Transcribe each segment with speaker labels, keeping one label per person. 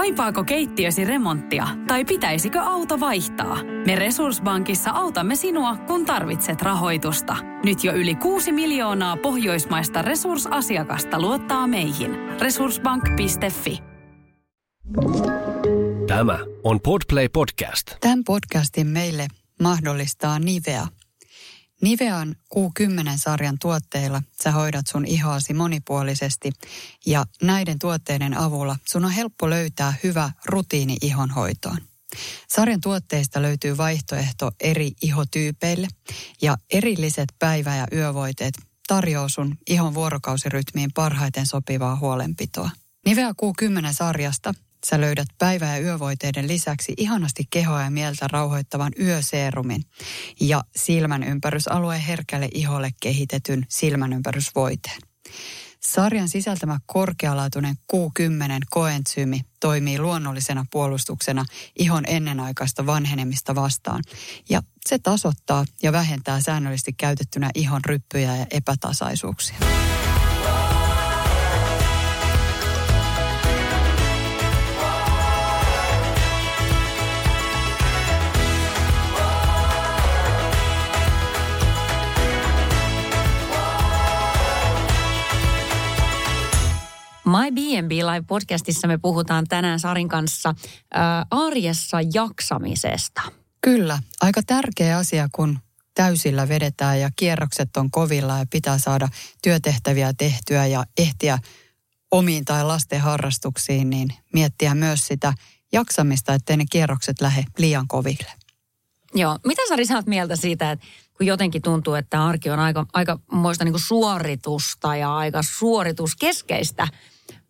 Speaker 1: Kaipaako keittiösi remonttia tai pitäisikö auto vaihtaa? Me Resurssbankissa autamme sinua, kun tarvitset rahoitusta. Nyt jo yli 6 miljoonaa pohjoismaista resursasiakasta luottaa meihin. Resurssbank.fi
Speaker 2: Tämä on Podplay Podcast.
Speaker 3: Tämän podcastin meille mahdollistaa Nivea. Nivean Q10-sarjan tuotteilla sä hoidat sun ihoasi monipuolisesti ja näiden tuotteiden avulla sun on helppo löytää hyvä rutiini ihonhoitoon. Sarjan tuotteista löytyy vaihtoehto eri ihotyypeille ja erilliset päivä- ja yövoiteet tarjoaa sun ihon vuorokausirytmiin parhaiten sopivaa huolenpitoa. Nivea Q10-sarjasta Sä löydät päivä- ja yövoiteiden lisäksi ihanasti kehoa ja mieltä rauhoittavan yöseerumin ja silmän ympärysalueen herkälle iholle kehitetyn silmän ympärysvoiteen. Sarjan sisältämä korkealaatuinen Q10 koentsyymi toimii luonnollisena puolustuksena ihon ennenaikaista vanhenemista vastaan ja se tasoittaa ja vähentää säännöllisesti käytettynä ihon ryppyjä ja epätasaisuuksia.
Speaker 4: My B&B Live-podcastissa me puhutaan tänään Sarin kanssa ää, arjessa jaksamisesta.
Speaker 3: Kyllä, aika tärkeä asia, kun täysillä vedetään ja kierrokset on kovilla ja pitää saada työtehtäviä tehtyä ja ehtiä omiin tai lasten harrastuksiin, niin miettiä myös sitä jaksamista, ettei ne kierrokset lähde liian koville.
Speaker 4: Joo. Mitä Sari sä oot mieltä siitä, että kun jotenkin tuntuu, että arki on aika, aika muista niin suoritusta ja aika suorituskeskeistä –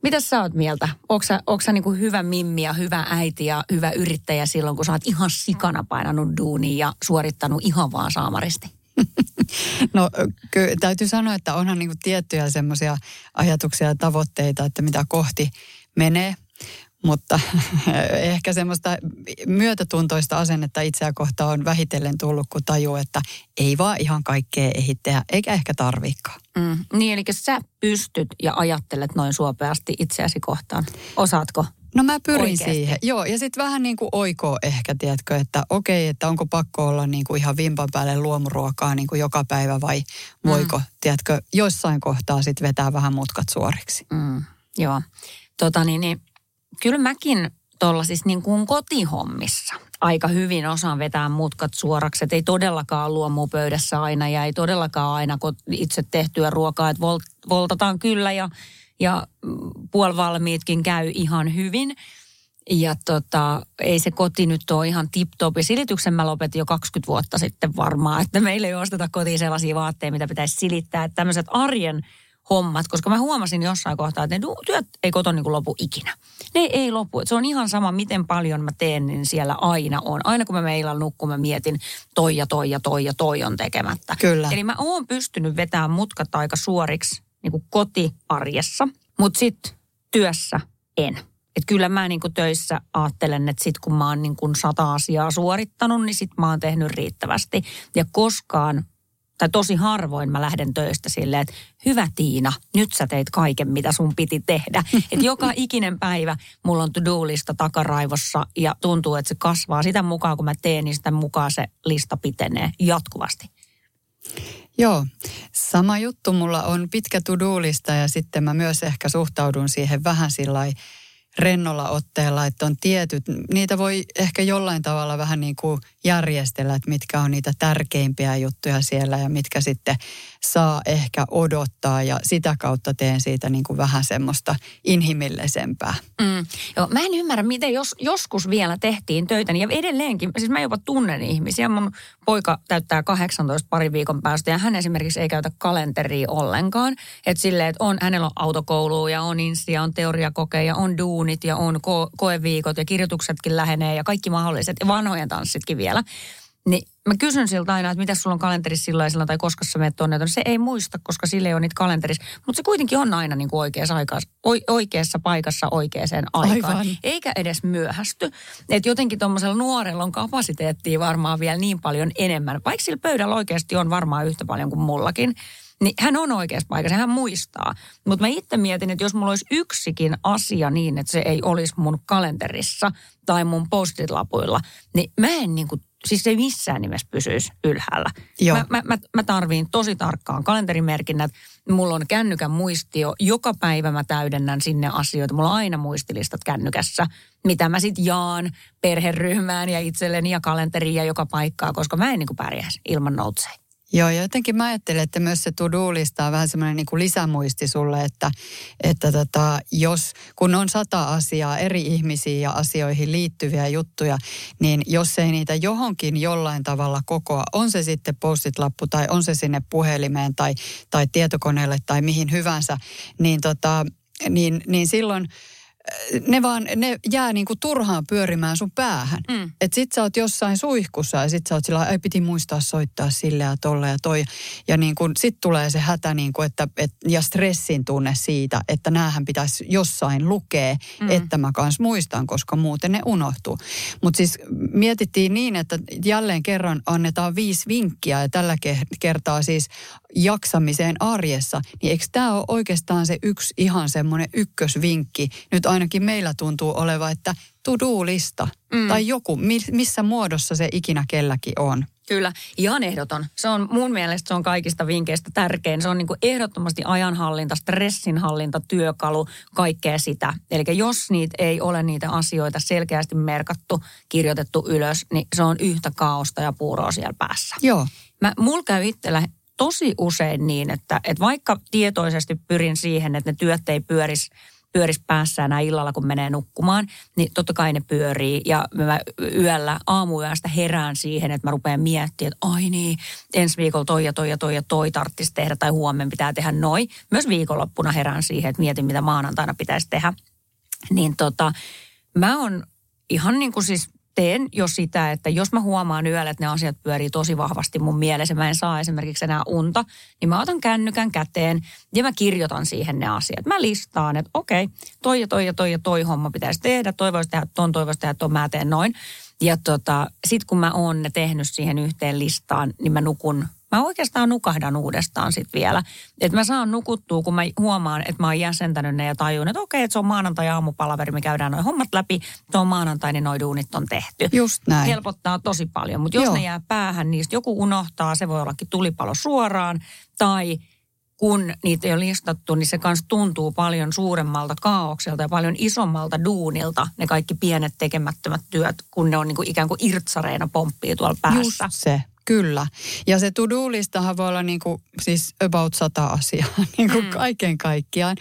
Speaker 4: mitä sä oot mieltä? Onko sä, onko sä niin hyvä mimmi ja hyvä äiti ja hyvä yrittäjä silloin, kun sä oot ihan sikana painanut duuniin ja suorittanut ihan vaan saamaristi?
Speaker 3: No ky- täytyy sanoa, että onhan niin tiettyjä semmoisia ajatuksia ja tavoitteita, että mitä kohti menee. Mutta ehkä semmoista myötätuntoista asennetta itseä kohtaan on vähitellen tullut, kun tajuu, että ei vaan ihan kaikkea ehittää, eikä ehkä tarvikaan.
Speaker 4: Mm, niin, eli sä pystyt ja ajattelet noin suopeasti itseäsi kohtaan. Osaatko?
Speaker 3: No mä pyrin Oikeasti. siihen. Joo, ja sitten vähän niin kuin oikoo ehkä, tiedätkö, että okei, että onko pakko olla niin kuin ihan vimpan päälle luomuruokaa niin kuin joka päivä vai voiko, mm. tiedätkö, jossain kohtaa sitten vetää vähän mutkat suoriksi.
Speaker 4: Mm, joo. Tota niin, niin kyllä mäkin tuolla siis niin kuin kotihommissa aika hyvin osaan vetää mutkat suoraksi. Et ei todellakaan luomu pöydässä aina ja ei todellakaan aina itse tehtyä ruokaa. Että voltataan kyllä ja, ja puolivalmiitkin käy ihan hyvin. Ja tota, ei se koti nyt ole ihan tip-top. Ja silityksen mä lopetin jo 20 vuotta sitten varmaan, että meillä ei osteta kotiin sellaisia vaatteita, mitä pitäisi silittää. Että tämmöiset arjen hommat, koska mä huomasin jossain kohtaa, että ne työt ei koton niin lopu ikinä. Ne ei lopu. se on ihan sama, miten paljon mä teen, niin siellä aina on. Aina kun mä meillä nukkun, mä mietin, toi ja toi ja toi ja toi on tekemättä.
Speaker 3: Kyllä.
Speaker 4: Eli mä oon pystynyt vetämään mutkat aika suoriksi niin kuin kotiarjessa, mutta sitten työssä en. Et kyllä mä niin kuin töissä ajattelen, että sit kun mä oon niin kuin sata asiaa suorittanut, niin sit mä oon tehnyt riittävästi. Ja koskaan tai tosi harvoin mä lähden töistä silleen, että hyvä Tiina, nyt sä teit kaiken, mitä sun piti tehdä. Että joka ikinen päivä mulla on to-do-lista takaraivossa ja tuntuu, että se kasvaa. Sitä mukaan, kun mä teen, niin sitä mukaan se lista pitenee jatkuvasti.
Speaker 3: Joo, sama juttu. Mulla on pitkä to-do-lista ja sitten mä myös ehkä suhtaudun siihen vähän sillä rennolla otteella, että on tietyt, niitä voi ehkä jollain tavalla vähän niin kuin järjestellä, että mitkä on niitä tärkeimpiä juttuja siellä ja mitkä sitten saa ehkä odottaa ja sitä kautta teen siitä niin kuin vähän semmoista inhimillisempää.
Speaker 4: Mm. Joo, mä en ymmärrä, miten jos, joskus vielä tehtiin töitä, niin ja edelleenkin, siis mä jopa tunnen ihmisiä. Mun poika täyttää 18 pari viikon päästä ja hän esimerkiksi ei käytä kalenteria ollenkaan. Että silleen, että on, hänellä on autokoulu ja on insti ja on teoriakoke ja on duunit ja on ko- koeviikot ja kirjoituksetkin lähenee ja kaikki mahdolliset ja vanhojen tanssitkin vielä. Niin mä kysyn siltä aina, että mitä sulla on kalenterissa sillä tai koska sä menet tuonne. No se ei muista, koska sille ei ole niitä kalenterissa. Mutta se kuitenkin on aina niin kuin oikeassa, aikaa, oikeassa paikassa oikeaan aikaan. Aivan. Eikä edes myöhästy. Että jotenkin tuommoisella nuorella on kapasiteettia varmaan vielä niin paljon enemmän. Vaikka sillä pöydällä oikeasti on varmaan yhtä paljon kuin mullakin niin hän on oikeassa paikassa, hän muistaa. Mutta mä itse mietin, että jos mulla olisi yksikin asia niin, että se ei olisi mun kalenterissa tai mun postit-lapuilla, niin mä en niin kuin siis se ei missään nimessä pysyisi ylhäällä.
Speaker 3: Joo.
Speaker 4: Mä, mä, mä, mä tarviin tosi tarkkaan kalenterimerkinnät. Mulla on kännykän muistio. Joka päivä mä täydennän sinne asioita. Mulla on aina muistilistat kännykässä, mitä mä sitten jaan perheryhmään ja itselleni ja kalenteriin ja joka paikkaa, koska mä en niin pärjäisi ilman noutseja.
Speaker 3: Joo, ja jotenkin mä ajattelen, että myös se to-do-lista on vähän semmoinen niin lisämuisti sulle, että, että tota, jos, kun on sata asiaa, eri ihmisiä ja asioihin liittyviä juttuja, niin jos ei niitä johonkin jollain tavalla kokoa, on se sitten postit-lappu tai on se sinne puhelimeen tai, tai tietokoneelle tai mihin hyvänsä, niin, tota, niin, niin silloin – ne vaan, ne jää niinku turhaan pyörimään sun päähän. Mm. Et sit sä oot jossain suihkussa ja sit sä oot sillä ei piti muistaa soittaa sille ja tolle ja toi. Ja niinku, sit tulee se hätä niinku, että, et, ja stressin tunne siitä, että näähän pitäisi jossain lukea, mm. että mä kans muistan, koska muuten ne unohtuu. Mutta siis mietittiin niin, että jälleen kerran annetaan viisi vinkkiä ja tällä kertaa siis jaksamiseen arjessa. Niin eikö tämä ole oikeastaan se yksi ihan semmoinen ykkösvinkki nyt ainakin meillä tuntuu oleva, että to-do-lista mm. tai joku, missä muodossa se ikinä kelläkin on.
Speaker 4: Kyllä, ihan ehdoton. Se on mun mielestä se on kaikista vinkkeistä tärkein. Se on niin kuin ehdottomasti ajanhallinta, stressinhallinta, työkalu, kaikkea sitä. Eli jos niitä ei ole niitä asioita selkeästi merkattu, kirjoitettu ylös, niin se on yhtä kaosta ja puuroa siellä päässä.
Speaker 3: Joo.
Speaker 4: Mä, mulla käy itsellä tosi usein niin, että, että vaikka tietoisesti pyrin siihen, että ne työt ei pyörisi pyörisi päässään näin illalla, kun menee nukkumaan, niin totta kai ne pyörii. Ja mä yöllä, aamuyöstä herään siihen, että mä rupean miettimään, että ai niin, ensi viikolla toi ja toi ja toi ja toi tarvitsisi tehdä tai huomenna pitää tehdä noin. Myös viikonloppuna herään siihen, että mietin, mitä maanantaina pitäisi tehdä. Niin tota, mä oon ihan niin kuin siis teen jo sitä, että jos mä huomaan yöllä, että ne asiat pyörii tosi vahvasti mun mielessä, mä en saa esimerkiksi enää unta, niin mä otan kännykän käteen ja mä kirjoitan siihen ne asiat. Mä listaan, että okei, toi ja toi ja toi ja toi homma pitäisi tehdä, toi voisi tehdä ton, toi voisi tehdä ton, mä teen noin. Ja tota, sit kun mä oon ne tehnyt siihen yhteen listaan, niin mä nukun mä oikeastaan nukahdan uudestaan sitten vielä. Että mä saan nukuttua, kun mä huomaan, että mä oon jäsentänyt ne ja tajun, että okei, että se on maanantai-aamupalaveri, me käydään noin hommat läpi. Se on maanantai, niin noin duunit on tehty.
Speaker 3: Just näin.
Speaker 4: Helpottaa tosi paljon, mutta jos Joo. ne jää päähän, niistä joku unohtaa, se voi ollakin tulipalo suoraan tai kun niitä ei ole listattu, niin se kanssa tuntuu paljon suuremmalta kaaukselta ja paljon isommalta duunilta, ne kaikki pienet tekemättömät työt, kun ne on niin kuin ikään kuin irtsareina pomppii tuolla päässä.
Speaker 3: Just se. Kyllä. Ja se to-do-listahan voi olla niin kuin, siis about sata asiaa niin kuin mm. kaiken kaikkiaan.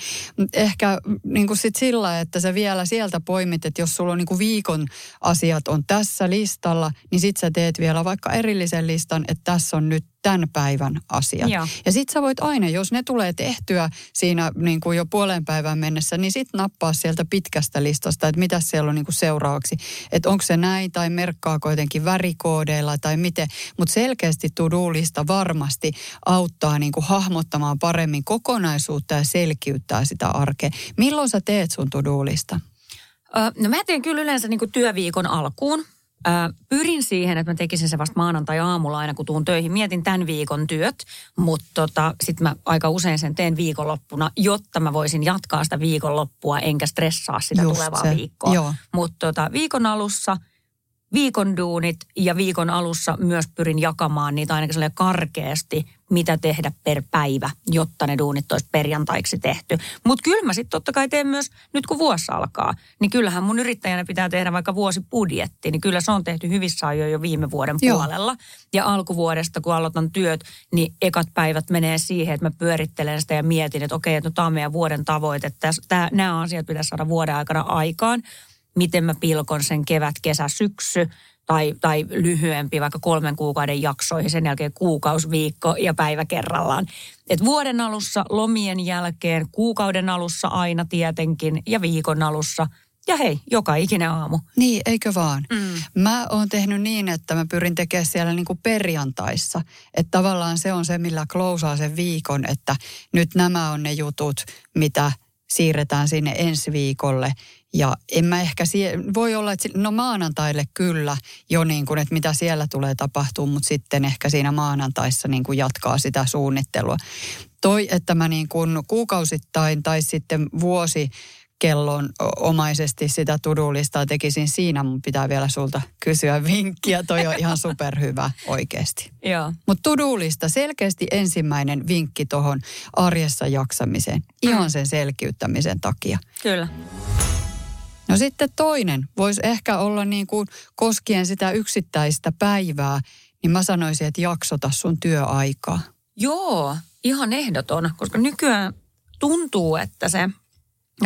Speaker 3: Ehkä niin kuin sit sillä, että sä vielä sieltä poimit, että jos sulla on niin kuin viikon asiat on tässä listalla, niin sit sä teet vielä vaikka erillisen listan, että tässä on nyt tämän päivän asiat. Joo. Ja sit sä voit aina, jos ne tulee tehtyä siinä niin kuin jo puolen päivän mennessä, niin sit nappaa sieltä pitkästä listasta, että mitä siellä on niin kuin seuraavaksi. Että onko se näin tai merkkaako jotenkin värikoodeilla tai miten. Mutta selkeästi to-do-lista varmasti auttaa niin kuin hahmottamaan paremmin kokonaisuutta ja selkiyttää sitä arkea. Milloin sä teet sun to-do-lista?
Speaker 4: No mä teen kyllä yleensä niin kuin työviikon alkuun. Ää, pyrin siihen, että mä tekisin se vasta maanantai-aamulla aina, kun tuun töihin. Mietin tämän viikon työt, mutta tota, sitten mä aika usein sen teen viikonloppuna, jotta mä voisin jatkaa sitä viikonloppua, enkä stressaa sitä Just tulevaa se. viikkoa. Mutta tota, viikon alussa – viikon duunit ja viikon alussa myös pyrin jakamaan niitä ainakin sellainen karkeasti, mitä tehdä per päivä, jotta ne duunit olisi perjantaiksi tehty. Mutta kyllä mä sitten totta kai teen myös, nyt kun vuosi alkaa, niin kyllähän mun yrittäjänä pitää tehdä vaikka vuosibudjetti, niin kyllä se on tehty hyvissä ajoin jo viime vuoden Joo. puolella. Ja alkuvuodesta, kun aloitan työt, niin ekat päivät menee siihen, että mä pyörittelen sitä ja mietin, että okei, että no tämä on meidän vuoden tavoite, että nämä asiat pitäisi saada vuoden aikana aikaan miten mä pilkon sen kevät, kesä, syksy tai, tai lyhyempi, vaikka kolmen kuukauden jaksoihin, sen jälkeen kuukausi, viikko ja päivä kerrallaan. Et vuoden alussa, lomien jälkeen, kuukauden alussa aina tietenkin ja viikon alussa – ja hei, joka ikinen aamu.
Speaker 3: Niin, eikö vaan? Mm. Mä oon tehnyt niin, että mä pyrin tekemään siellä niin kuin perjantaissa. Että tavallaan se on se, millä klousaa sen viikon, että nyt nämä on ne jutut, mitä siirretään sinne ensi viikolle. Ja en mä ehkä, sie- voi olla, että no maanantaille kyllä jo niin kuin, että mitä siellä tulee tapahtuu, mutta sitten ehkä siinä maanantaissa niin kuin jatkaa sitä suunnittelua. Toi, että mä niin kuin kuukausittain tai sitten vuosi kellon omaisesti sitä tudulistaa tekisin siinä, mun pitää vielä sulta kysyä vinkkiä. Toi on ihan superhyvä oikeasti.
Speaker 4: Joo.
Speaker 3: Mutta tudulista selkeästi ensimmäinen vinkki tuohon arjessa jaksamiseen. Ihan
Speaker 4: Mm.
Speaker 3: sen selkiyttämisen takia.
Speaker 4: Kyllä.
Speaker 3: No sitten toinen voisi ehkä olla niin kuin koskien sitä yksittäistä päivää, niin mä sanoisin, että jaksota sun työaikaa.
Speaker 4: Joo, ihan ehdoton, koska nykyään tuntuu, että se,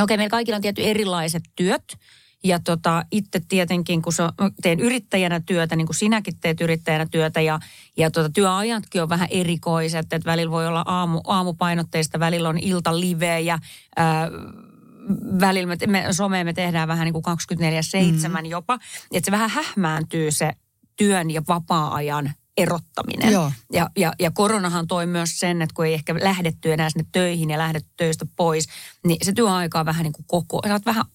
Speaker 4: okei, meillä kaikilla on tietty erilaiset työt. Ja tota, itse tietenkin, kun sä- teen yrittäjänä työtä, niin kuin sinäkin teet yrittäjänä työtä, ja, ja tota, työajatkin on vähän erikoiset, että välillä voi olla aamu, aamupainotteista, välillä on iltalivejä, ää, välillä me, me, somea me tehdään vähän niin kuin 24-7 mm. jopa, että se vähän hähmääntyy se työn ja vapaa-ajan erottaminen.
Speaker 3: Joo.
Speaker 4: Ja, ja, ja koronahan toi myös sen, että kun ei ehkä lähdetty enää sinne töihin ja lähdetty töistä pois, niin se työaika on vähän niin kuin koko, sä oot vähän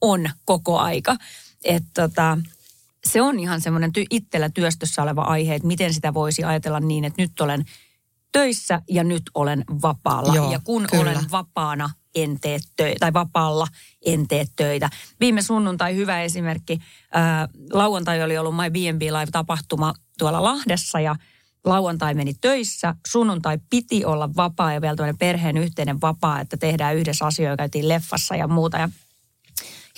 Speaker 4: on koko aika. Että tota, se on ihan semmoinen ty, itsellä työstössä oleva aihe, että miten sitä voisi ajatella niin, että nyt olen töissä ja nyt olen vapaalla.
Speaker 3: Joo,
Speaker 4: ja kun
Speaker 3: kyllä.
Speaker 4: olen vapaana, en tee töitä, tai vapaalla en tee töitä. Viime sunnuntai hyvä esimerkki. Ää, lauantai oli ollut My B&B Live-tapahtuma tuolla Lahdessa ja lauantai meni töissä. Sunnuntai piti olla vapaa ja vielä tämmöinen perheen yhteinen vapaa, että tehdään yhdessä asioita, käytiin leffassa ja muuta. Ja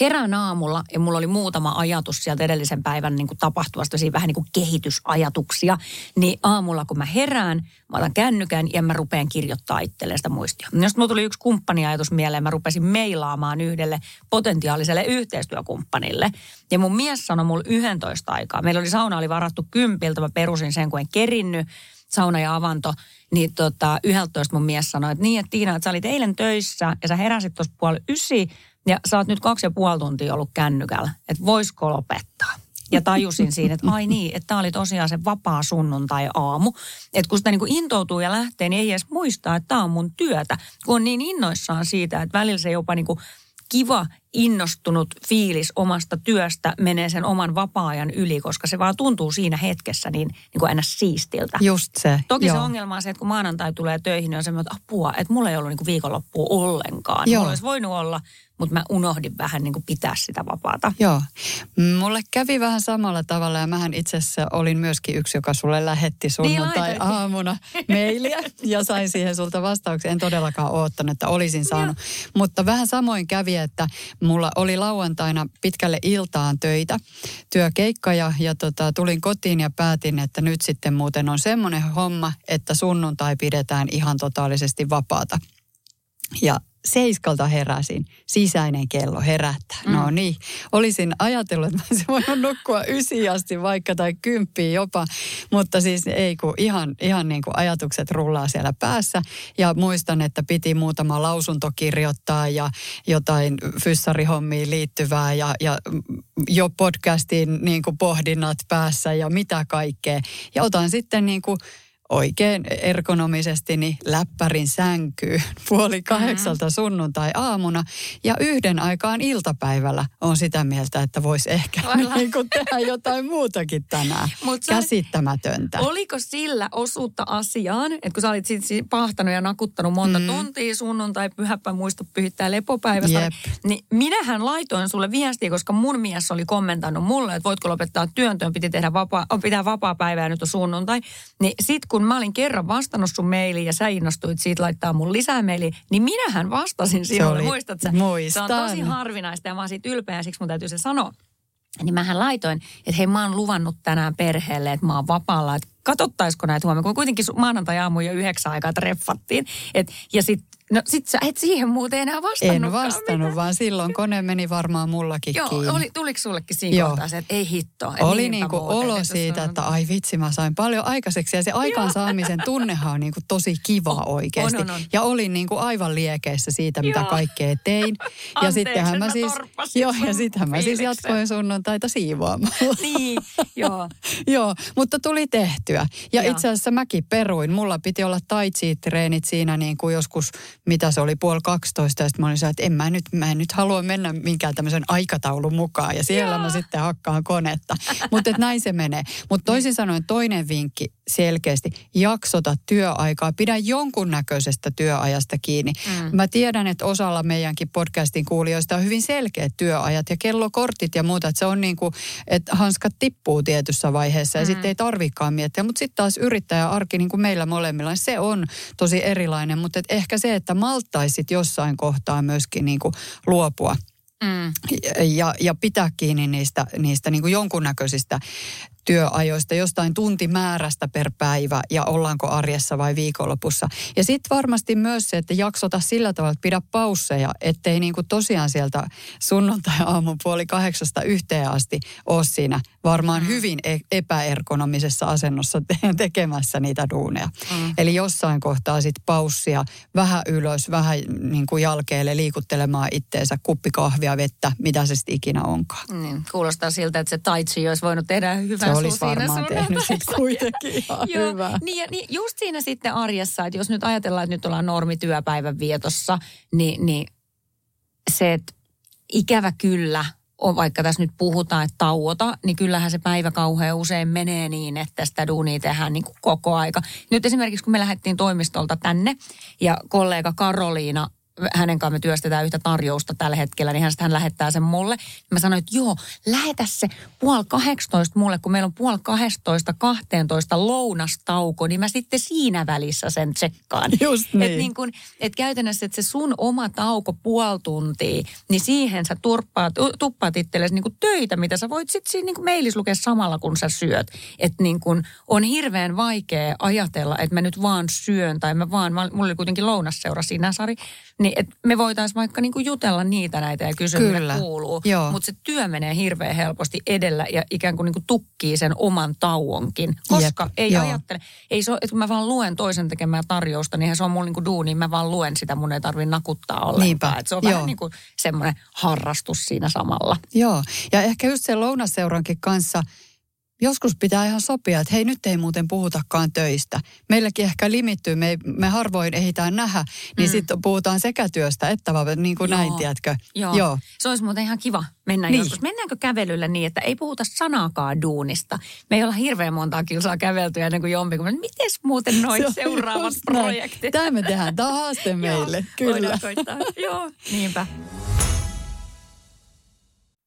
Speaker 4: herään aamulla ja mulla oli muutama ajatus sieltä edellisen päivän niin kuin tapahtumasta, siinä vähän niin kuin kehitysajatuksia. Niin aamulla kun mä herään, mä otan kännykän ja mä rupean kirjoittaa itselleen sitä muistia. No sitten mulla tuli yksi kumppaniajatus mieleen, mä rupesin meilaamaan yhdelle potentiaaliselle yhteistyökumppanille. Ja mun mies sanoi mulle 11 aikaa. Meillä oli sauna oli varattu kympiltä, mä perusin sen kun en kerinnyt sauna ja avanto, niin tota, 11 mun mies sanoi, että niin, että Tiina, että sä olit eilen töissä ja sä heräsit tuossa puoli ysi ja sä oot nyt kaksi ja puoli tuntia ollut kännykällä, että voisiko lopettaa. Ja tajusin siinä, että ai niin, että tämä oli tosiaan se vapaa sunnuntai-aamu. Että kun sitä niin kuin intoutuu ja lähtee, niin ei edes muistaa, että tämä on mun työtä. Kun on niin innoissaan siitä, että välillä se jopa niin kuin kiva, innostunut fiilis omasta työstä menee sen oman vapaa-ajan yli, koska se vaan tuntuu siinä hetkessä niin, niin kuin aina siistiltä.
Speaker 3: Just se.
Speaker 4: Toki
Speaker 3: joo.
Speaker 4: se ongelma on se, että kun maanantai tulee töihin, niin on semmoinen, että apua, että mulla ei ollut niin viikonloppua ollenkaan.
Speaker 3: Joo.
Speaker 4: Mulla olisi voinut olla, mutta mä unohdin vähän niin kuin pitää sitä vapaata.
Speaker 3: Joo. Mulle kävi vähän samalla tavalla ja mähän itse asiassa olin myöskin yksi, joka sulle lähetti sunnuntai-aamuna mailia ja sain siihen sulta vastauksen. En todellakaan oottanut, että olisin saanut. Mutta vähän samoin kävi, että mulla oli lauantaina pitkälle iltaan töitä, työkeikka ja, ja tota, tulin kotiin ja päätin, että nyt sitten muuten on semmoinen homma, että sunnuntai pidetään ihan totaalisesti vapaata. Ja seiskalta heräsin. Sisäinen kello herättää. Mm. No niin. Olisin ajatellut, että olisin voinut nukkua ysi asti vaikka tai kymppiä jopa. Mutta siis ei kun ihan, ihan niin kuin ajatukset rullaa siellä päässä. Ja muistan, että piti muutama lausunto kirjoittaa ja jotain fyssarihommiin liittyvää ja, ja jo podcastin niin kuin pohdinnat päässä ja mitä kaikkea. Ja otan sitten niin kuin oikein ergonomisesti niin läppärin sänkyyn puoli kahdeksalta sunnuntai-aamuna. Ja yhden aikaan iltapäivällä on sitä mieltä, että voisi ehkä niin kuin tehdä jotain muutakin tänään.
Speaker 4: Mut
Speaker 3: Käsittämätöntä.
Speaker 4: Oliko sillä osuutta asiaan, että kun sä olit sit si- pahtanut ja nakuttanut monta mm. tuntia sunnuntai, pyhäpä muista pyhittää lepopäivästä,
Speaker 3: Jep.
Speaker 4: niin minähän laitoin sulle viestiä, koska mun mies oli kommentannut mulle, että voitko lopettaa työntöön, piti tehdä vapaa, pitää vapaa päivää nyt on sunnuntai. Niin sit kun mä olin kerran vastannut sun mailiin ja sä innostuit siitä laittaa mun lisää mailiin, niin minähän vastasin sinulle, muistat sä?
Speaker 3: muistan.
Speaker 4: Se on tosi harvinaista ja mä oon siitä ylpeä ja siksi mun täytyy se sanoa. Niin mähän laitoin, että hei mä oon luvannut tänään perheelle, että mä oon vapaalla, että katsottaisiko näitä huomenna, kun kuitenkin maanantai-aamu jo yhdeksän aikaa treffattiin. Et, ja sit, no sit sä et siihen muuten enää vastannut.
Speaker 3: En vastannut, vaan silloin kone meni varmaan mullakin
Speaker 4: Joo,
Speaker 3: kiinni.
Speaker 4: oli, tuliko sullekin siinä
Speaker 3: Joo.
Speaker 4: kohtaa se, että ei hitto. et
Speaker 3: Oli niinku olo
Speaker 4: että
Speaker 3: siitä,
Speaker 4: on-
Speaker 3: että ai vitsi, mä sain paljon aikaiseksi. Ja se aikaansaamisen tunnehan on niinku tosi kiva oikeasti.
Speaker 4: on, on.
Speaker 3: Ja olin niinku aivan liekeissä siitä, mitä kaikkea tein. ja
Speaker 4: Anteeksi,
Speaker 3: sittenhän mä siis, joo, ja sittenhän mä siis jatkoin sunnuntaita siivoamalla.
Speaker 4: Niin, joo.
Speaker 3: joo, mutta tuli tehtyä. Ja
Speaker 4: Joo.
Speaker 3: itse asiassa mäkin peruin. Mulla piti olla tai treenit siinä niin kuin joskus, mitä se oli, puoli 12. Ja sitten mä olin että en mä nyt, mä en nyt halua mennä minkään tämmöisen aikataulun mukaan. Ja siellä
Speaker 4: Joo.
Speaker 3: mä sitten hakkaan konetta. Mutta näin se menee. Mutta toisin sanoen toinen vinkki selkeästi, jaksota työaikaa. Pidä jonkunnäköisestä työajasta kiinni. Mm. Mä tiedän, että osalla meidänkin podcastin kuulijoista on hyvin selkeät työajat ja kellokortit ja muuta. Että se on niin kuin, että hanskat tippuu tietyssä vaiheessa ja mm. sitten ei tarvikaan miettiä. Mutta sitten taas yrittäjäarki, niin kuin meillä molemmilla, se on tosi erilainen. Mutta ehkä se, että malttaisit jossain kohtaa myöskin niin kuin luopua
Speaker 4: Mm.
Speaker 3: ja, ja pitää kiinni niistä, niistä niin kuin jonkunnäköisistä työajoista, jostain tuntimäärästä per päivä ja ollaanko arjessa vai viikonlopussa. Ja sitten varmasti myös se, että jaksota sillä tavalla, että pidä pausseja, ettei niin kuin tosiaan sieltä sunnuntai-aamun puoli kahdeksasta yhteen asti ole siinä varmaan hyvin e- epäergonomisessa asennossa te- tekemässä niitä duuneja. Mm. Eli jossain kohtaa sitten paussia, vähän ylös, vähän niin kuin jalkeelle liikuttelemaan itteensä, kuppi kahvia, vettä, mitä se sitten ikinä onkaan.
Speaker 4: Niin, kuulostaa siltä, että se taitsi olisi voinut tehdä hyvän
Speaker 3: Se olisi varmaan tehnyt sitten kuitenkin ihan
Speaker 4: Joo,
Speaker 3: hyvää.
Speaker 4: niin, ja, niin just siinä sitten arjessa, että jos nyt ajatellaan, että nyt ollaan normityöpäivän vietossa, niin, niin se, että ikävä kyllä on, vaikka tässä nyt puhutaan, että tauota, niin kyllähän se päivä kauhean usein menee niin, että sitä duunia tehdään niin kuin koko aika. Nyt esimerkiksi kun me lähdettiin toimistolta tänne ja kollega Karoliina hänen kanssa me työstetään yhtä tarjousta tällä hetkellä, niin hän, sitten hän lähettää sen mulle. Mä sanoin, että joo, lähetä se puoli 18 mulle, kun meillä on puoli 12, 12 lounastauko, niin mä sitten siinä välissä sen tsekkaan.
Speaker 3: Just niin.
Speaker 4: Et niin kun, et käytännössä, että se sun oma tauko puoli tuntia, niin siihen sä turppaat, tuppaat itsellesi niin töitä, mitä sä voit sitten siinä niin mailissa lukea samalla, kun sä syöt. Että niin kun on hirveän vaikea ajatella, että mä nyt vaan syön tai mä vaan, mulla oli kuitenkin lounasseura siinä, Sari, niin että me voitaisiin vaikka niin kuin jutella niitä näitä ja kysyä,
Speaker 3: Kyllä.
Speaker 4: mitä kuuluu. Mutta se työ menee hirveän helposti edellä ja ikään kuin, niin kuin tukkii sen oman tauonkin. Koska
Speaker 3: Jep,
Speaker 4: ei
Speaker 3: joo.
Speaker 4: ajattele, ei se että kun mä vaan luen toisen tekemää tarjousta, niin se on mulla niin kuin duuni, mä vaan luen sitä, mun ei tarvitse nakuttaa ollenkaan. Et se on
Speaker 3: joo.
Speaker 4: vähän niin kuin semmoinen harrastus siinä samalla.
Speaker 3: Joo, ja ehkä just sen lounasseurankin kanssa joskus pitää ihan sopia, että hei nyt ei muuten puhutakaan töistä. Meilläkin ehkä limittyy, me, me harvoin ehditään nähdä, niin mm. sitten puhutaan sekä työstä että vaan niin kuin
Speaker 4: Joo.
Speaker 3: näin, tiedätkö?
Speaker 4: Joo.
Speaker 3: Joo.
Speaker 4: Se olisi muuten ihan kiva mennä
Speaker 3: Niin.
Speaker 4: joskus. Mennäänkö kävelyllä niin, että ei puhuta sanaakaan duunista? Me ei olla hirveän montaa kilsaa käveltyä ennen kuin jompikumpi. Mites muuten noin
Speaker 3: Se
Speaker 4: seuraavat projektit?
Speaker 3: Tämä me tehdään, tämä on haaste meille,
Speaker 4: Joo,
Speaker 3: kyllä.
Speaker 4: Joo, niinpä.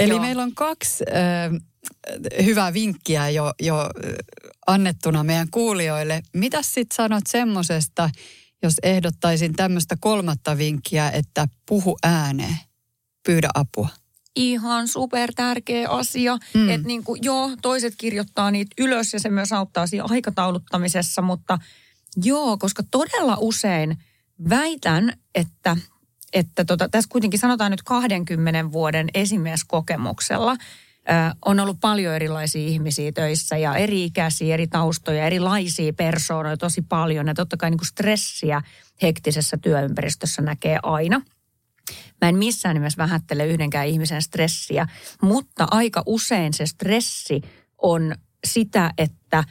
Speaker 3: Eli
Speaker 4: Joo.
Speaker 3: meillä on kaksi äh, hyvää vinkkiä jo, jo annettuna meidän kuulijoille. Mitä sitten sanot semmosesta, jos ehdottaisin tämmöistä kolmatta vinkkiä, että puhu ääneen, pyydä apua?
Speaker 4: Ihan super tärkeä asia.
Speaker 3: Mm.
Speaker 4: Mm. Että niin kuin, joo, toiset kirjoittaa niitä ylös ja se myös auttaa siinä aikatauluttamisessa, mutta joo, koska todella usein väitän, että, että tota, tässä kuitenkin sanotaan nyt 20 vuoden esimieskokemuksella, ö, on ollut paljon erilaisia ihmisiä töissä ja eri ikäisiä, eri taustoja, erilaisia persoonoja tosi paljon. Ja totta kai niin kuin stressiä hektisessä työympäristössä näkee aina. Mä en missään nimessä vähättele yhdenkään ihmisen stressiä, mutta aika usein se stressi on sitä, että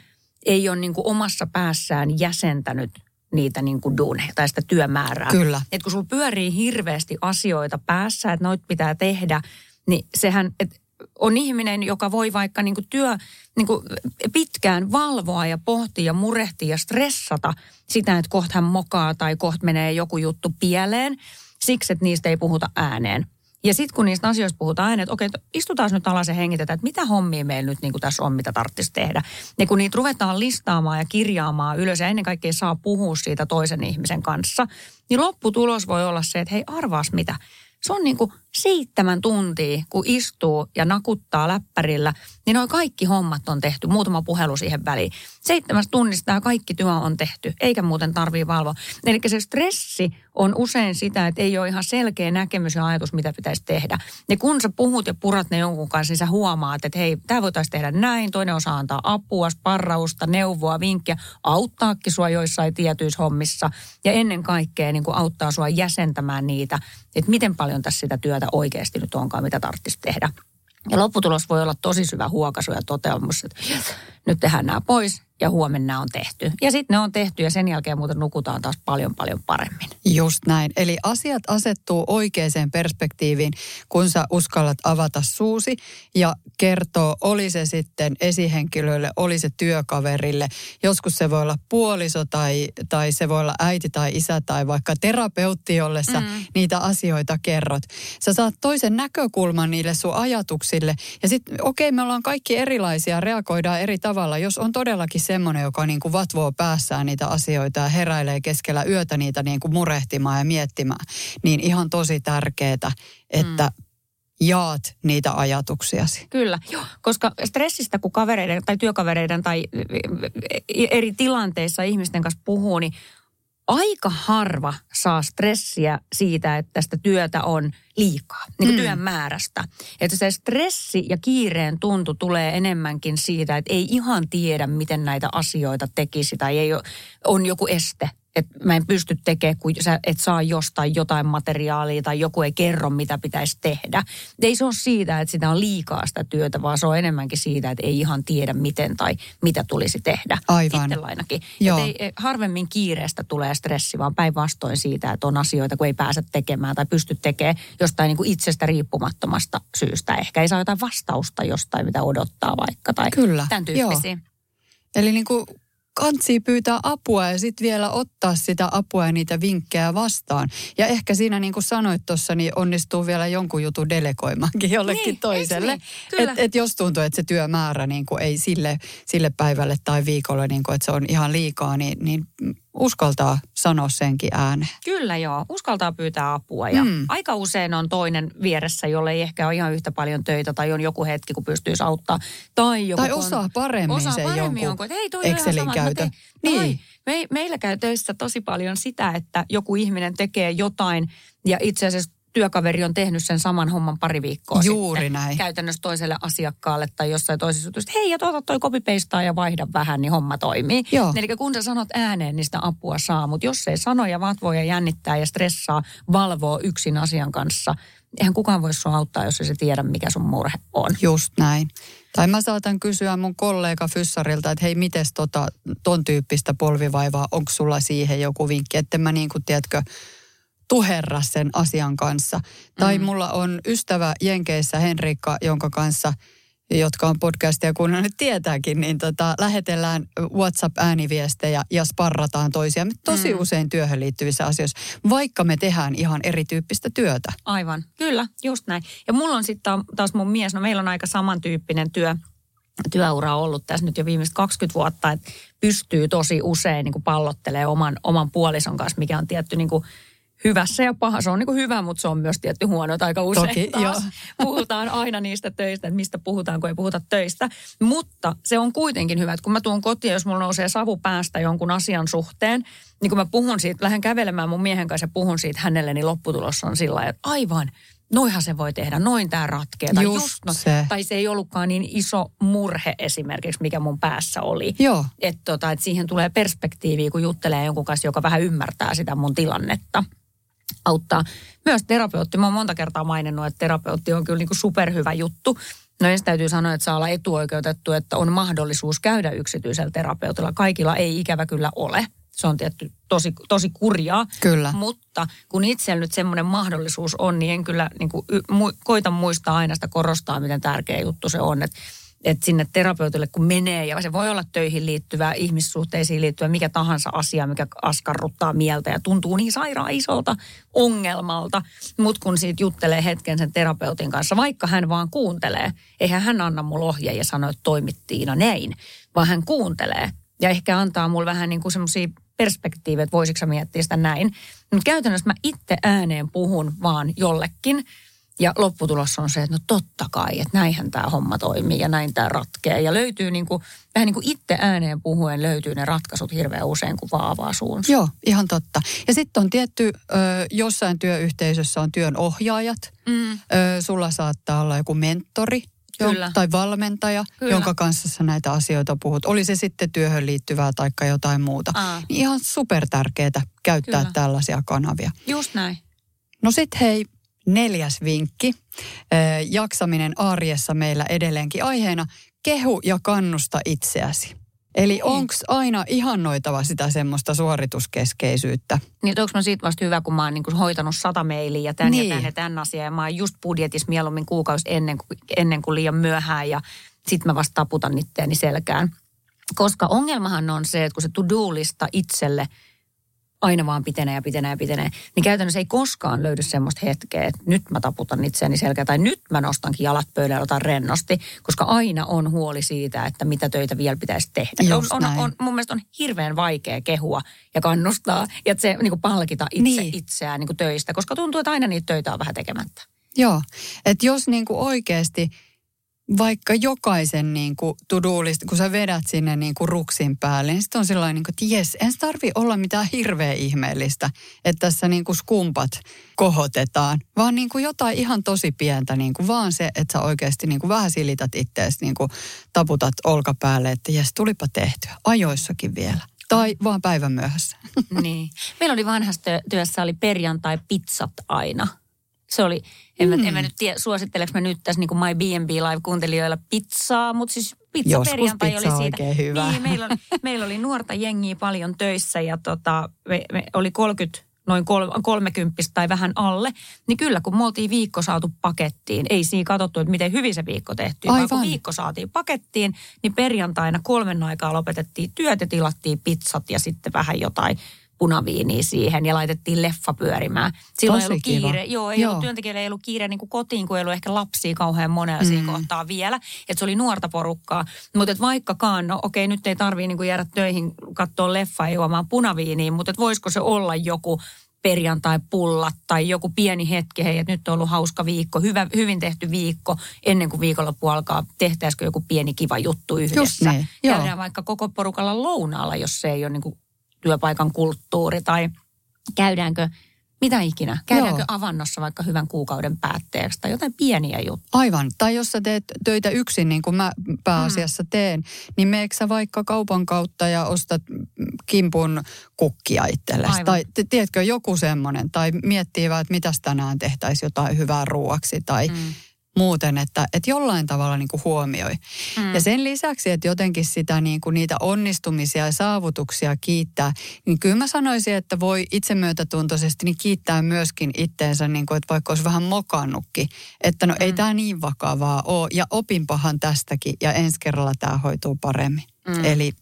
Speaker 4: ei ole niin omassa päässään jäsentänyt niitä niin kuin duuneja tai sitä työmäärää.
Speaker 3: Kyllä.
Speaker 4: Et kun sulla pyörii hirveästi asioita päässä, että noit pitää tehdä, niin sehän, et on ihminen, joka voi vaikka niin kuin työ niin kuin pitkään valvoa ja pohtia ja murehtia ja stressata sitä, että kohta hän mokaa tai kohta menee joku juttu pieleen siksi, että niistä ei puhuta ääneen. Ja sitten kun niistä asioista puhutaan ääneen, että okei, istutaan nyt alas ja hengitetään, että mitä hommia meillä nyt niin kuin tässä on, mitä tarvitsisi tehdä. Ja kun niitä ruvetaan listaamaan ja kirjaamaan ylös ja ennen kaikkea saa puhua siitä toisen ihmisen kanssa, niin lopputulos voi olla se, että hei arvaas mitä. Se on niin kuin seitsemän tuntia, kun istuu ja nakuttaa läppärillä, niin noin kaikki hommat on tehty. Muutama puhelu siihen väliin. Seitsemästä tunnista kaikki työ on tehty, eikä muuten tarvii valvoa. Eli se stressi on usein sitä, että ei ole ihan selkeä näkemys ja ajatus, mitä pitäisi tehdä. Ja kun sä puhut ja purat ne jonkun kanssa, niin sä huomaat, että hei, tämä voitaisiin tehdä näin. Toinen osaa antaa apua, sparrausta, neuvoa, vinkkiä, auttaakin sua joissain tietyissä hommissa. Ja ennen kaikkea niin auttaa sua jäsentämään niitä, että miten paljon tässä sitä työtä oikeasti nyt onkaan, mitä tarvitsisi tehdä. Ja lopputulos voi olla tosi syvä huokaisu ja toteamus, että nyt tehdään nämä pois ja huomenna on tehty. Ja sitten ne on tehty ja sen jälkeen muuten nukutaan taas paljon paljon paremmin.
Speaker 3: Just näin. Eli asiat asettuu oikeaan perspektiiviin, kun sä uskallat avata suusi ja kertoo, oli se sitten esihenkilölle, oli se työkaverille. Joskus se voi olla puoliso tai, tai se voi olla äiti tai isä tai vaikka terapeutti, jolle sä mm. niitä asioita kerrot. Sä saat toisen näkökulman niille sun ajatuksille ja sitten okei, okay, me ollaan kaikki erilaisia, reagoidaan eri tavalla. Jos on todellakin semmoinen, joka niin kuin vatvoo päässään niitä asioita ja heräilee keskellä yötä niitä niin kuin murehtimaan ja miettimään, niin ihan tosi tärkeää, että mm jaat niitä ajatuksiasi.
Speaker 4: Kyllä, Joo. koska stressistä kun kavereiden tai työkavereiden tai eri tilanteissa ihmisten kanssa puhuu, niin aika harva saa stressiä siitä, että tästä työtä on liikaa, niin kuin mm. työn määrästä. Että se stressi ja kiireen tuntu tulee enemmänkin siitä, että ei ihan tiedä, miten näitä asioita tekisi tai ei ole, on joku este että mä en pysty tekemään, kun sä et saa jostain jotain materiaalia tai joku ei kerro, mitä pitäisi tehdä. Ei se ole siitä, että sitä on liikaa sitä työtä, vaan se on enemmänkin siitä, että ei ihan tiedä miten tai mitä tulisi tehdä.
Speaker 3: Aivan.
Speaker 4: ainakin. Joo. Ei, harvemmin kiireestä tulee stressi, vaan päinvastoin siitä, että on asioita, kun ei pääse tekemään tai pysty tekemään jostain niin kuin itsestä riippumattomasta syystä. Ehkä ei saa jotain vastausta jostain, mitä odottaa vaikka tai
Speaker 3: Kyllä.
Speaker 4: tämän tyyppisiä.
Speaker 3: Joo. Eli niin kuin kansi pyytää apua ja sitten vielä ottaa sitä apua ja niitä vinkkejä vastaan. Ja ehkä siinä niin kuin sanoit tuossa, niin onnistuu vielä jonkun jutun delegoimaankin jollekin niin, toiselle. Niin? Että et jos tuntuu, että se työmäärä niin kuin ei sille, sille päivälle tai viikolle, niin kuin, että se on ihan liikaa, niin, niin uskaltaa sanoa senkin ääneen.
Speaker 4: Kyllä joo, uskaltaa pyytää apua ja mm. aika usein on toinen vieressä, jolle ei ehkä ole ihan yhtä paljon töitä tai on joku hetki, kun pystyisi auttaa. Tai, joku
Speaker 3: tai osaa paremmin
Speaker 4: osaa
Speaker 3: sen
Speaker 4: paremmin
Speaker 3: jonkun
Speaker 4: jonkun, hei, toi
Speaker 3: Excelin käytö.
Speaker 4: Niin. Me, meillä käy töissä tosi paljon sitä, että joku ihminen tekee jotain ja itse asiassa työkaveri on tehnyt sen saman homman pari viikkoa
Speaker 3: Juuri
Speaker 4: sitten.
Speaker 3: näin.
Speaker 4: Käytännössä toiselle asiakkaalle tai jossain toisessa jutussa, hei ja tuota toi kopipeistaa ja vaihda vähän, niin homma toimii.
Speaker 3: Joo.
Speaker 4: Eli kun sä sanot ääneen, niin sitä apua saa. Mutta jos ei sano ja vatvoo ja jännittää ja stressaa, valvoo yksin asian kanssa, eihän kukaan voi sua auttaa, jos ei se tiedä, mikä sun murhe on.
Speaker 3: Just näin. Tai mä saatan kysyä mun kollega Fyssarilta, että hei, mites tota, ton tyyppistä polvivaivaa, onko sulla siihen joku vinkki, että mä niin kuin, tiedätkö, tuherra sen asian kanssa. Tai mm. mulla on ystävä Jenkeissä Henrikka, jonka kanssa jotka on podcastia kuunnellut tietääkin, niin tota, lähetellään WhatsApp-ääniviestejä ja sparrataan toisiamme tosi mm. usein työhön liittyvissä asioissa, vaikka me tehdään ihan erityyppistä työtä.
Speaker 4: Aivan, kyllä, just näin. Ja mulla on sitten taas mun mies, no meillä on aika samantyyppinen työ, työura ollut tässä nyt jo viimeiset 20 vuotta, että pystyy tosi usein niin pallottelemaan oman, oman puolison kanssa, mikä on tietty niin kuin hyvässä ja pahassa. Se on niin kuin hyvä, mutta se on myös tietty huono, että aika usein
Speaker 3: Toki,
Speaker 4: taas jo. puhutaan aina niistä töistä, että mistä puhutaan, kun ei puhuta töistä. Mutta se on kuitenkin hyvä, että kun mä tuun kotiin, jos mulla nousee savu päästä jonkun asian suhteen, niin kun mä puhun siitä, lähden kävelemään mun miehen kanssa ja puhun siitä hänelle, niin lopputulos on sillä että aivan, noihan se voi tehdä, noin tämä ratkeaa. Tai,
Speaker 3: just
Speaker 4: just, no,
Speaker 3: se.
Speaker 4: tai se ei ollutkaan niin iso murhe esimerkiksi, mikä mun päässä oli.
Speaker 3: Joo.
Speaker 4: Että tota, et siihen tulee perspektiiviä, kun juttelee jonkun kanssa, joka vähän ymmärtää sitä mun tilannetta auttaa. Myös terapeutti, mä oon monta kertaa maininnut, että terapeutti on kyllä niin kuin superhyvä juttu. No ensin täytyy sanoa, että saa olla etuoikeutettu, että on mahdollisuus käydä yksityisellä terapeutilla. Kaikilla ei ikävä kyllä ole. Se on tietty tosi, tosi kurjaa.
Speaker 3: Kyllä.
Speaker 4: Mutta kun itsellä nyt semmoinen mahdollisuus on, niin en kyllä niin kuin, mu, koita muistaa aina sitä korostaa, miten tärkeä juttu se on. Että että sinne terapeutille kun menee, ja se voi olla töihin liittyvä, ihmissuhteisiin liittyvä, mikä tahansa asia, mikä askarruttaa mieltä ja tuntuu niin sairaan isolta ongelmalta. Mutta kun siitä juttelee hetken sen terapeutin kanssa, vaikka hän vaan kuuntelee, eihän hän anna mulle ohje ja sano, että toimittiina näin, vaan hän kuuntelee ja ehkä antaa mulle vähän niin kuin semmoisia perspektiivejä, että voisiko miettiä sitä näin. Mutta käytännössä mä itse ääneen puhun vaan jollekin, Ja lopputulos on se, että no totta kai, että näinhän tämä homma toimii ja näin tämä ratkee. Ja löytyy niin kuin, vähän niin kuin itse ääneen puhuen löytyy ne ratkaisut hirveän usein, kun vaan avaa suunsa.
Speaker 3: Joo, ihan totta. Ja sitten on tietty, ö, jossain työyhteisössä on työn ohjaajat. Mm. Ö, sulla saattaa olla joku mentori,
Speaker 4: Kyllä.
Speaker 3: tai valmentaja,
Speaker 4: Kyllä.
Speaker 3: jonka kanssa sä näitä asioita puhut. Oli se sitten työhön liittyvää tai jotain muuta.
Speaker 4: Aa.
Speaker 3: Niin ihan super tärkeää käyttää
Speaker 4: Kyllä.
Speaker 3: tällaisia kanavia.
Speaker 4: Just näin.
Speaker 3: No sitten hei, neljäs vinkki. Jaksaminen arjessa meillä edelleenkin aiheena. Kehu ja kannusta itseäsi. Eli onko aina ihannoitava sitä semmoista suorituskeskeisyyttä?
Speaker 4: Niin onko mä siitä vasta hyvä, kun mä oon niin hoitanut sata mailia ja tämän
Speaker 3: Niin.
Speaker 4: ja tämän ja tämän asian. Ja mä oon just budjetissa mieluummin kuukausi ennen kuin, ennen kuin liian myöhään ja sit mä vasta taputan itteeni selkään. Koska ongelmahan on se, että kun se to-do-lista itselle aina vaan pitenee ja pitenee ja pitenee, niin käytännössä ei koskaan löydy semmoista hetkeä, että nyt mä taputan itseäni selkään tai nyt mä nostankin jalat pöydälle ja otan rennosti, koska aina on huoli siitä, että mitä töitä vielä pitäisi tehdä. On, on, on, mun mielestä on hirveän vaikea kehua ja kannustaa ja se niin kuin palkita itse
Speaker 3: Niin.
Speaker 4: itseään niin kuin töistä, koska tuntuu, että aina niitä töitä on vähän tekemättä.
Speaker 3: Joo, että jos niinku oikeasti vaikka jokaisen niinku to-do-list, kun sä vedät sinne niinku ruksin päälle, niin sitten on sellainen, niinku, että jes, en tarvi olla mitään hirveä ihmeellistä, että tässä niinku skumpat kohotetaan, vaan niinku jotain ihan tosi pientä, niinku vaan se, että sä oikeasti niinku vähän silität ittees, niinku taputat olkapäälle, että jes, tulipa tehtyä, ajoissakin vielä. Tai vaan päivän myöhässä.
Speaker 4: niin. Meillä oli vanhassa työ- työssä oli perjantai-pizzat aina. Se oli, en, mm. mä, en mä nyt tiedä, suositteleeko mä nyt tässä niin kuin My B&B Live-kuuntelijoilla pizzaa, mutta siis pizza
Speaker 3: Joskus
Speaker 4: perjantai
Speaker 3: pizza
Speaker 4: oli siitä.
Speaker 3: hyvä.
Speaker 4: Niin, meillä oli, meillä oli nuorta jengiä paljon töissä ja tota, me, me oli 30 noin kol, 30 tai vähän alle, niin kyllä kun me oltiin viikko saatu pakettiin, ei siinä katsottu, että miten hyvin se viikko tehtiin, vaan kun
Speaker 3: Aivan.
Speaker 4: viikko saatiin pakettiin, niin perjantaina kolmen aikaa lopetettiin työt ja tilattiin pizzat ja sitten vähän jotain punaviiniä siihen ja laitettiin leffa pyörimään. Silloin
Speaker 3: Tosi
Speaker 4: ei ollut
Speaker 3: kiva.
Speaker 4: kiire, joo, ei
Speaker 3: Joo.
Speaker 4: ollut ei ollut kiire niin kuin kotiin, kun ei ollut ehkä lapsia kauhean monella siinä kohtaa vielä. Että se oli nuorta porukkaa. Mutta vaikkakaan, no okei, nyt ei tarvii niin kuin jäädä töihin katsoa leffaa ja juomaan punaviiniä, mutta voisiko se olla joku perjantai-pullat tai joku pieni hetki, hei, että nyt on ollut hauska viikko, hyvä, hyvin tehty viikko, ennen kuin viikonloppu alkaa, tehtäisikö joku pieni kiva juttu yhdessä.
Speaker 3: niin, joo.
Speaker 4: Käydään vaikka koko porukalla lounaalla, jos se ei ole niin kuin työpaikan kulttuuri tai käydäänkö mitä ikinä. Käydäänkö
Speaker 3: Joo.
Speaker 4: avannossa vaikka hyvän kuukauden päätteeksi tai jotain pieniä juttuja.
Speaker 3: Aivan. Tai jos sä teet töitä yksin, niin kuin mä pääasiassa teen, niin meekö sä vaikka kaupan kautta ja ostat mm, kimpun kukkia itsellesi?
Speaker 4: Aivan.
Speaker 3: Tai te- tiedätkö, joku semmoinen. Tai miettii vaan, että mitäs tänään tehtäisiin jotain hyvää ruuaksi. Tai mm. Muuten, että, että jollain tavalla niin kuin huomioi. Mm. Ja sen lisäksi, että jotenkin sitä niin kuin niitä onnistumisia ja saavutuksia kiittää, niin kyllä mä sanoisin, että voi itsemyötätuntoisesti niin kiittää myöskin itteensä, niin kuin, että vaikka olisi vähän mokannutkin, että no mm. ei tämä niin vakavaa ole ja opinpahan tästäkin ja ensi kerralla tämä hoituu paremmin. Mm. Eli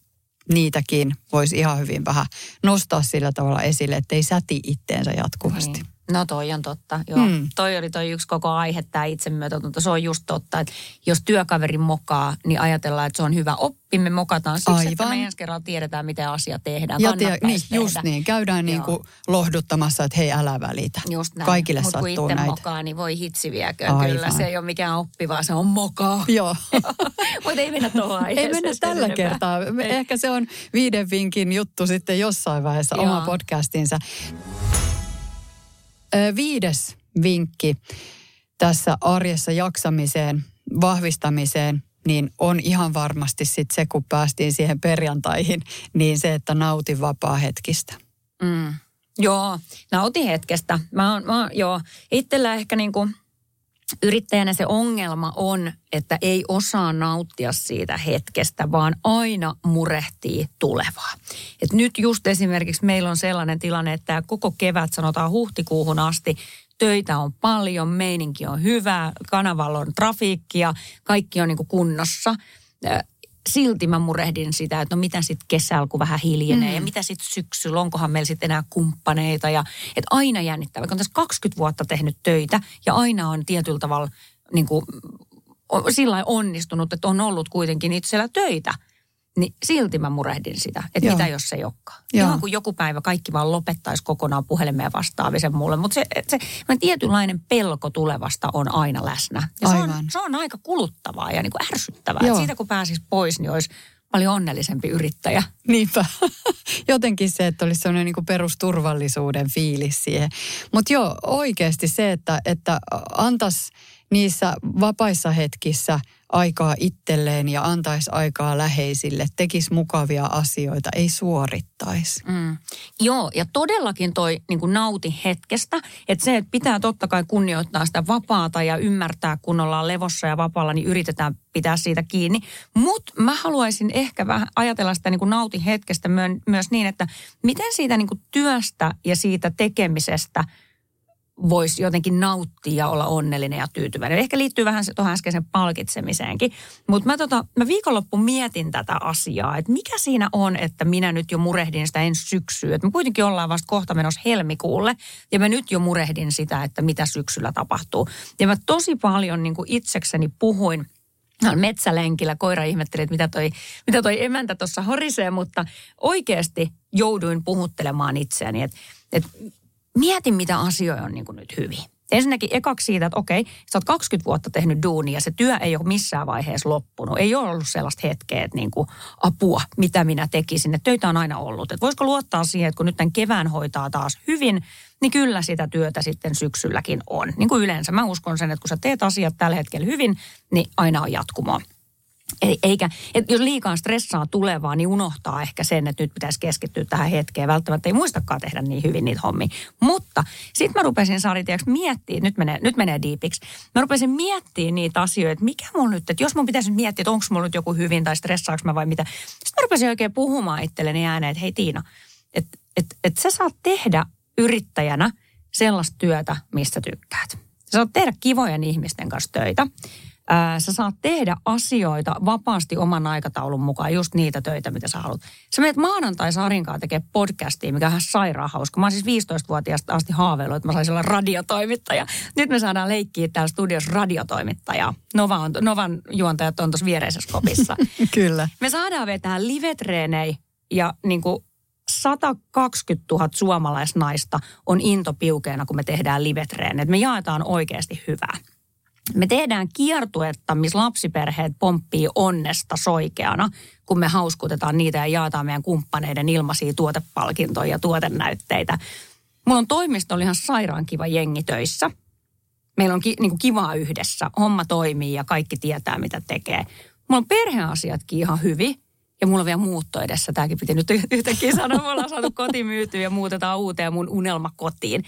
Speaker 3: niitäkin voisi ihan hyvin vähän nostaa sillä tavalla esille, että ei säti itteensä jatkuvasti.
Speaker 4: Niin. No toi on totta, joo.
Speaker 3: Mm.
Speaker 4: Toi oli toi yksi koko aihe, tämä itsemyötätunto. Se on just totta, että jos työkaveri mokaa, niin ajatellaan, että se on hyvä oppi. Me mokataan siksi, Aivan. että me ensi kerralla tiedetään, miten asia tehdään.
Speaker 3: Ja tie, niin,
Speaker 4: Kannattaisi
Speaker 3: just
Speaker 4: tehdä.
Speaker 3: niin, käydään niin kuin lohduttamassa, että hei älä välitä.
Speaker 4: Just näin.
Speaker 3: Kaikille
Speaker 4: Mut kun
Speaker 3: sattuu
Speaker 4: itse
Speaker 3: näitä.
Speaker 4: mokaa, niin voi hitsi vieköön.
Speaker 3: Aivan.
Speaker 4: Kyllä se ei ole mikään oppi, vaan se on mokaa.
Speaker 3: Joo.
Speaker 4: Mutta ei mennä tuohon aiheeseen.
Speaker 3: Ei mennä tällä
Speaker 4: enempää.
Speaker 3: kertaa. Ehkä se on viiden vinkin juttu sitten jossain vaiheessa
Speaker 4: Joo.
Speaker 3: oma podcastinsa. Viides vinkki tässä arjessa jaksamiseen, vahvistamiseen, niin on ihan varmasti sitten se, kun päästiin siihen perjantaihin, niin se, että nauti vapaa-hetkistä.
Speaker 4: Mm. Joo, nautin hetkestä. Mä oon, mä oon, joo, itsellä ehkä niinku yrittäjänä se ongelma on, että ei osaa nauttia siitä hetkestä, vaan aina murehtii tulevaa. Et nyt just esimerkiksi meillä on sellainen tilanne, että koko kevät, sanotaan huhtikuuhun asti, töitä on paljon, meininki on hyvä, kanavalla on trafiikkia, kaikki on niinku kunnossa. Silti mä murehdin sitä, että no mitä sitten kesällä, kun vähän hiljenee, mm. ja mitä sitten syksyllä, onkohan meillä sitten enää kumppaneita. Ja, että aina jännittää, vaikka on tässä 20 vuotta tehnyt töitä, ja aina on tietyllä tavalla niin kuin, sillä onnistunut, että on ollut kuitenkin itsellä töitä niin silti mä murehdin sitä, että
Speaker 3: Joo.
Speaker 4: mitä jos se ei olekaan.
Speaker 3: Joo.
Speaker 4: Ihan kuin joku päivä kaikki vaan lopettaisi kokonaan puhelimeen vastaamisen mulle. Mutta se, se tietynlainen pelko tulevasta on aina läsnä. Ja se on,
Speaker 3: Aivan.
Speaker 4: se on aika kuluttavaa ja niin kuin ärsyttävää.
Speaker 3: Joo.
Speaker 4: Et siitä kun pääsisi pois, niin olisi paljon onnellisempi yrittäjä.
Speaker 3: Niinpä. Jotenkin se, että olisi sellainen niin perusturvallisuuden fiilis siihen. Mutta joo, oikeasti se, että, että antaisi niissä vapaissa hetkissä aikaa itselleen ja antaisi aikaa läheisille, tekisi mukavia asioita, ei suorittaisi.
Speaker 4: Mm. Joo, ja todellakin toi niin kuin nauti hetkestä, että se, että pitää totta kai kunnioittaa sitä vapaata ja ymmärtää, kun ollaan levossa ja vapaalla, niin yritetään pitää siitä kiinni. Mutta mä haluaisin ehkä vähän ajatella sitä niin kuin nauti hetkestä myön- myös niin, että miten siitä niin kuin työstä ja siitä tekemisestä voisi jotenkin nauttia ja olla onnellinen ja tyytyväinen. Ehkä liittyy vähän se tuohon äskeisen palkitsemiseenkin. Mutta mä, tota, mä viikonloppu mietin tätä asiaa, että mikä siinä on, että minä nyt jo murehdin sitä ensi syksyä. Että me kuitenkin ollaan vasta kohta menossa helmikuulle ja mä nyt jo murehdin sitä, että mitä syksyllä tapahtuu. Ja mä tosi paljon niin itsekseni puhuin metsälenkillä, koira ihmetteli, että mitä toi, mitä toi emäntä tuossa horisee, mutta oikeasti jouduin puhuttelemaan itseäni, että, että mietin, mitä asioita on niin kuin nyt hyvin. Ensinnäkin ekaksi siitä, että okei, sä oot 20 vuotta tehnyt duunia ja se työ ei ole missään vaiheessa loppunut. Ei ole ollut sellaista hetkeä, että niin kuin apua, mitä minä tekisin. Että töitä on aina ollut. Että voisiko luottaa siihen, että kun nyt tämän kevään hoitaa taas hyvin, niin kyllä sitä työtä sitten syksylläkin on. Niin kuin yleensä mä uskon sen, että kun sä teet asiat tällä hetkellä hyvin, niin aina on jatkumoa. Ei- Eikä, että jos liikaa stressaa tulevaa, niin unohtaa ehkä sen, että nyt pitäisi keskittyä tähän hetkeen. Välttämättä ei muistakaan tehdä niin hyvin niitä hommia. Mutta sitten mä rupesin tiedätkö, miettimään, nyt menee, nyt menee diipiksi. Mä rupesin miettimään niitä asioita, mikä mulla nyt, että jos mun pitäisi miettiä, että onko mulla nyt joku hyvin tai stressaaks mä vai mitä. Sitten mä rupesin oikein puhumaan itselleni ääneen, että hei Tiina, että et, et sä saat tehdä yrittäjänä sellaista työtä, mistä tykkäät. Sä saat tehdä kivojen ihmisten kanssa töitä. Ää, sä saat tehdä asioita vapaasti oman aikataulun mukaan, just niitä töitä, mitä sä haluat. Sä menet maanantai Sarinkaan tekee podcastia, mikä on ihan sairaan hauska. Mä oon siis 15-vuotiaasta asti haaveillut, että mä saisin olla radiotoimittaja. Nyt me saadaan leikkiä täällä studiossa radiotoimittajaa. Nova on, Novan juontajat on tuossa viereisessä kopissa.
Speaker 3: Kyllä.
Speaker 4: Me saadaan vetää livetreenei ja niin kuin 120 000 suomalaisnaista on into piukeena, kun me tehdään livetreenejä. Me jaetaan oikeasti hyvää. Me tehdään kiertuetta, missä lapsiperheet pomppii onnesta soikeana, kun me hauskutetaan niitä ja jaetaan meidän kumppaneiden ilmaisia tuotepalkintoja ja tuotennäytteitä. Mulla on toimistolla ihan sairaan kiva jengi töissä. Meillä on ki, niin kuin kivaa yhdessä. Homma toimii ja kaikki tietää, mitä tekee. Mulla on perheasiatkin ihan hyvin. Ja mulla on vielä muutto edessä. Tämäkin piti nyt yhtäkkiä sanoa. Me ollaan saatu koti myytyä ja muutetaan uuteen mun unelmakotiin.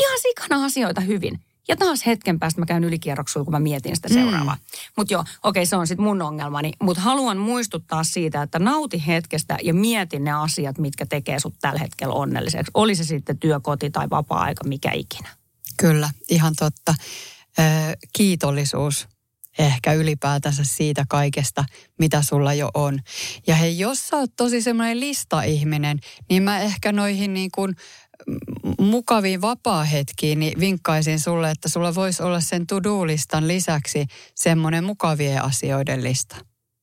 Speaker 4: Ihan sikana asioita hyvin. Ja taas hetken päästä mä käyn ylikierroksuilla, kun mä mietin sitä seuraavaa. Mm. Mutta joo, okei, se on sitten mun ongelmani. Mutta haluan muistuttaa siitä, että nauti hetkestä ja mieti ne asiat, mitkä tekee sut tällä hetkellä onnelliseksi. Oli se sitten työ, koti tai vapaa-aika, mikä ikinä.
Speaker 3: Kyllä, ihan totta. Ö, kiitollisuus ehkä ylipäätänsä siitä kaikesta, mitä sulla jo on. Ja hei, jos sä oot tosi semmoinen lista-ihminen, niin mä ehkä noihin niin kuin mm, mukaviin vapaa-hetkiin niin vinkkaisin sulle, että sulla voisi olla sen to-do-listan lisäksi semmoinen mukavien asioiden lista.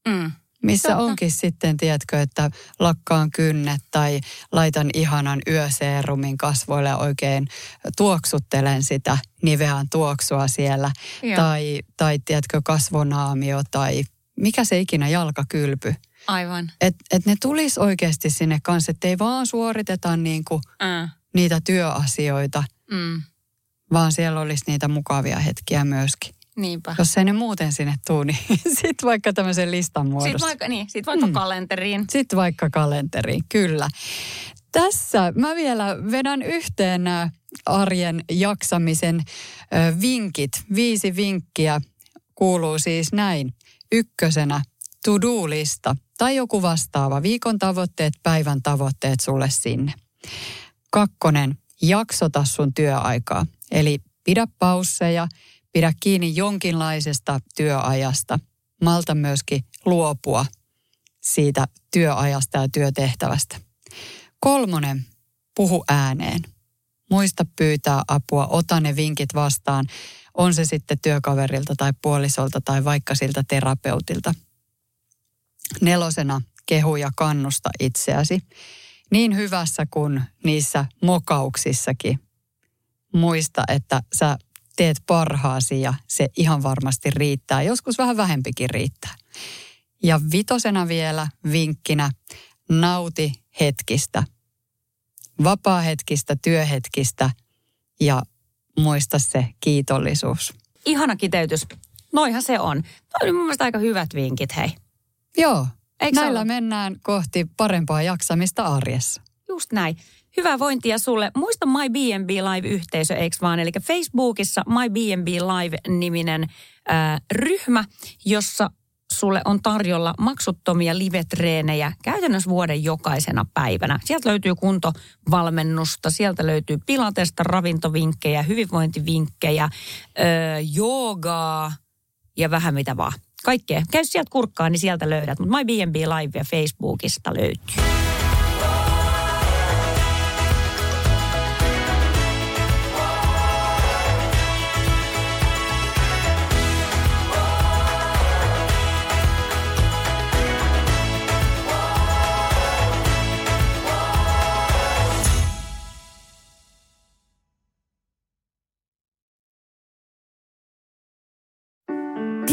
Speaker 4: Mm.
Speaker 3: Missä
Speaker 4: Totta.
Speaker 3: onkin sitten, tiedätkö, että lakkaan kynnet tai laitan ihanan yöseerumin kasvoille ja oikein tuoksuttelen sitä Nivean tuoksua siellä.
Speaker 4: Joo.
Speaker 3: Tai, tai tiedätkö, kasvonaamio tai mikä se ikinä jalkakylpy.
Speaker 4: Aivan.
Speaker 3: Että et ne tulis oikeasti sinne kanssa, että ei vaan suoriteta niinku
Speaker 4: Äh.
Speaker 3: Niitä työasioita,
Speaker 4: Mm.
Speaker 3: vaan siellä olisi niitä mukavia hetkiä myöskin.
Speaker 4: Niinpä.
Speaker 3: Jos ei ne muuten sinne tuu, niin sitten vaikka tämmöisen listan muodossa.
Speaker 4: Sitten vaikka, niin, sit vaikka Mm. kalenteriin.
Speaker 3: Sitten vaikka kalenteriin, kyllä. Tässä mä vielä vedän yhteen nämä arjen jaksamisen ö, vinkit. Viisi vinkkiä kuuluu siis näin. Ykkösenä to-do-lista tai joku vastaava. Viikon tavoitteet, päivän tavoitteet sulle sinne. Kakkonen, jaksota sun työaikaa. Eli pidä pausseja, pidä kiinni jonkinlaisesta työajasta. Malta myöskin luopua siitä työajasta ja työtehtävästä. Kolmonen, puhu ääneen. Muista pyytää apua, ota ne vinkit vastaan. On se sitten työkaverilta tai puolisolta tai vaikka siltä terapeutilta. Nelosena, kehu ja kannusta itseäsi. Niin hyvässä kuin niissä mokauksissakin. Muista, että sä teet parhaasi ja se ihan varmasti riittää. Joskus vähän vähempikin riittää. Ja vitosena vielä vinkkinä, nauti hetkistä. Vapaa-hetkistä, työhetkistä ja muista se kiitollisuus.
Speaker 4: Ihana kiteytys. Noihan se on. Toi oli mun mielestä aika hyvät vinkit, hei.
Speaker 3: Joo,
Speaker 4: Eikö
Speaker 3: näillä
Speaker 4: ole?
Speaker 3: mennään kohti parempaa jaksamista arjessa.
Speaker 4: Just näin. Hyvää vointia sulle. Muista My B&B Live-yhteisö, eikö vaan? Eli Facebookissa My B&B Live-niminen ää, ryhmä, jossa sulle on tarjolla maksuttomia live-treenejä käytännössä vuoden jokaisena päivänä. Sieltä löytyy kuntovalmennusta, sieltä löytyy pilatesta, ravintovinkkejä, hyvinvointivinkkejä, öö, joogaa ja vähän mitä vaan. Kaikkea. Käy sieltä kurkkaan, niin sieltä löydät. Mutta My B&B Live ja Facebookista löytyy.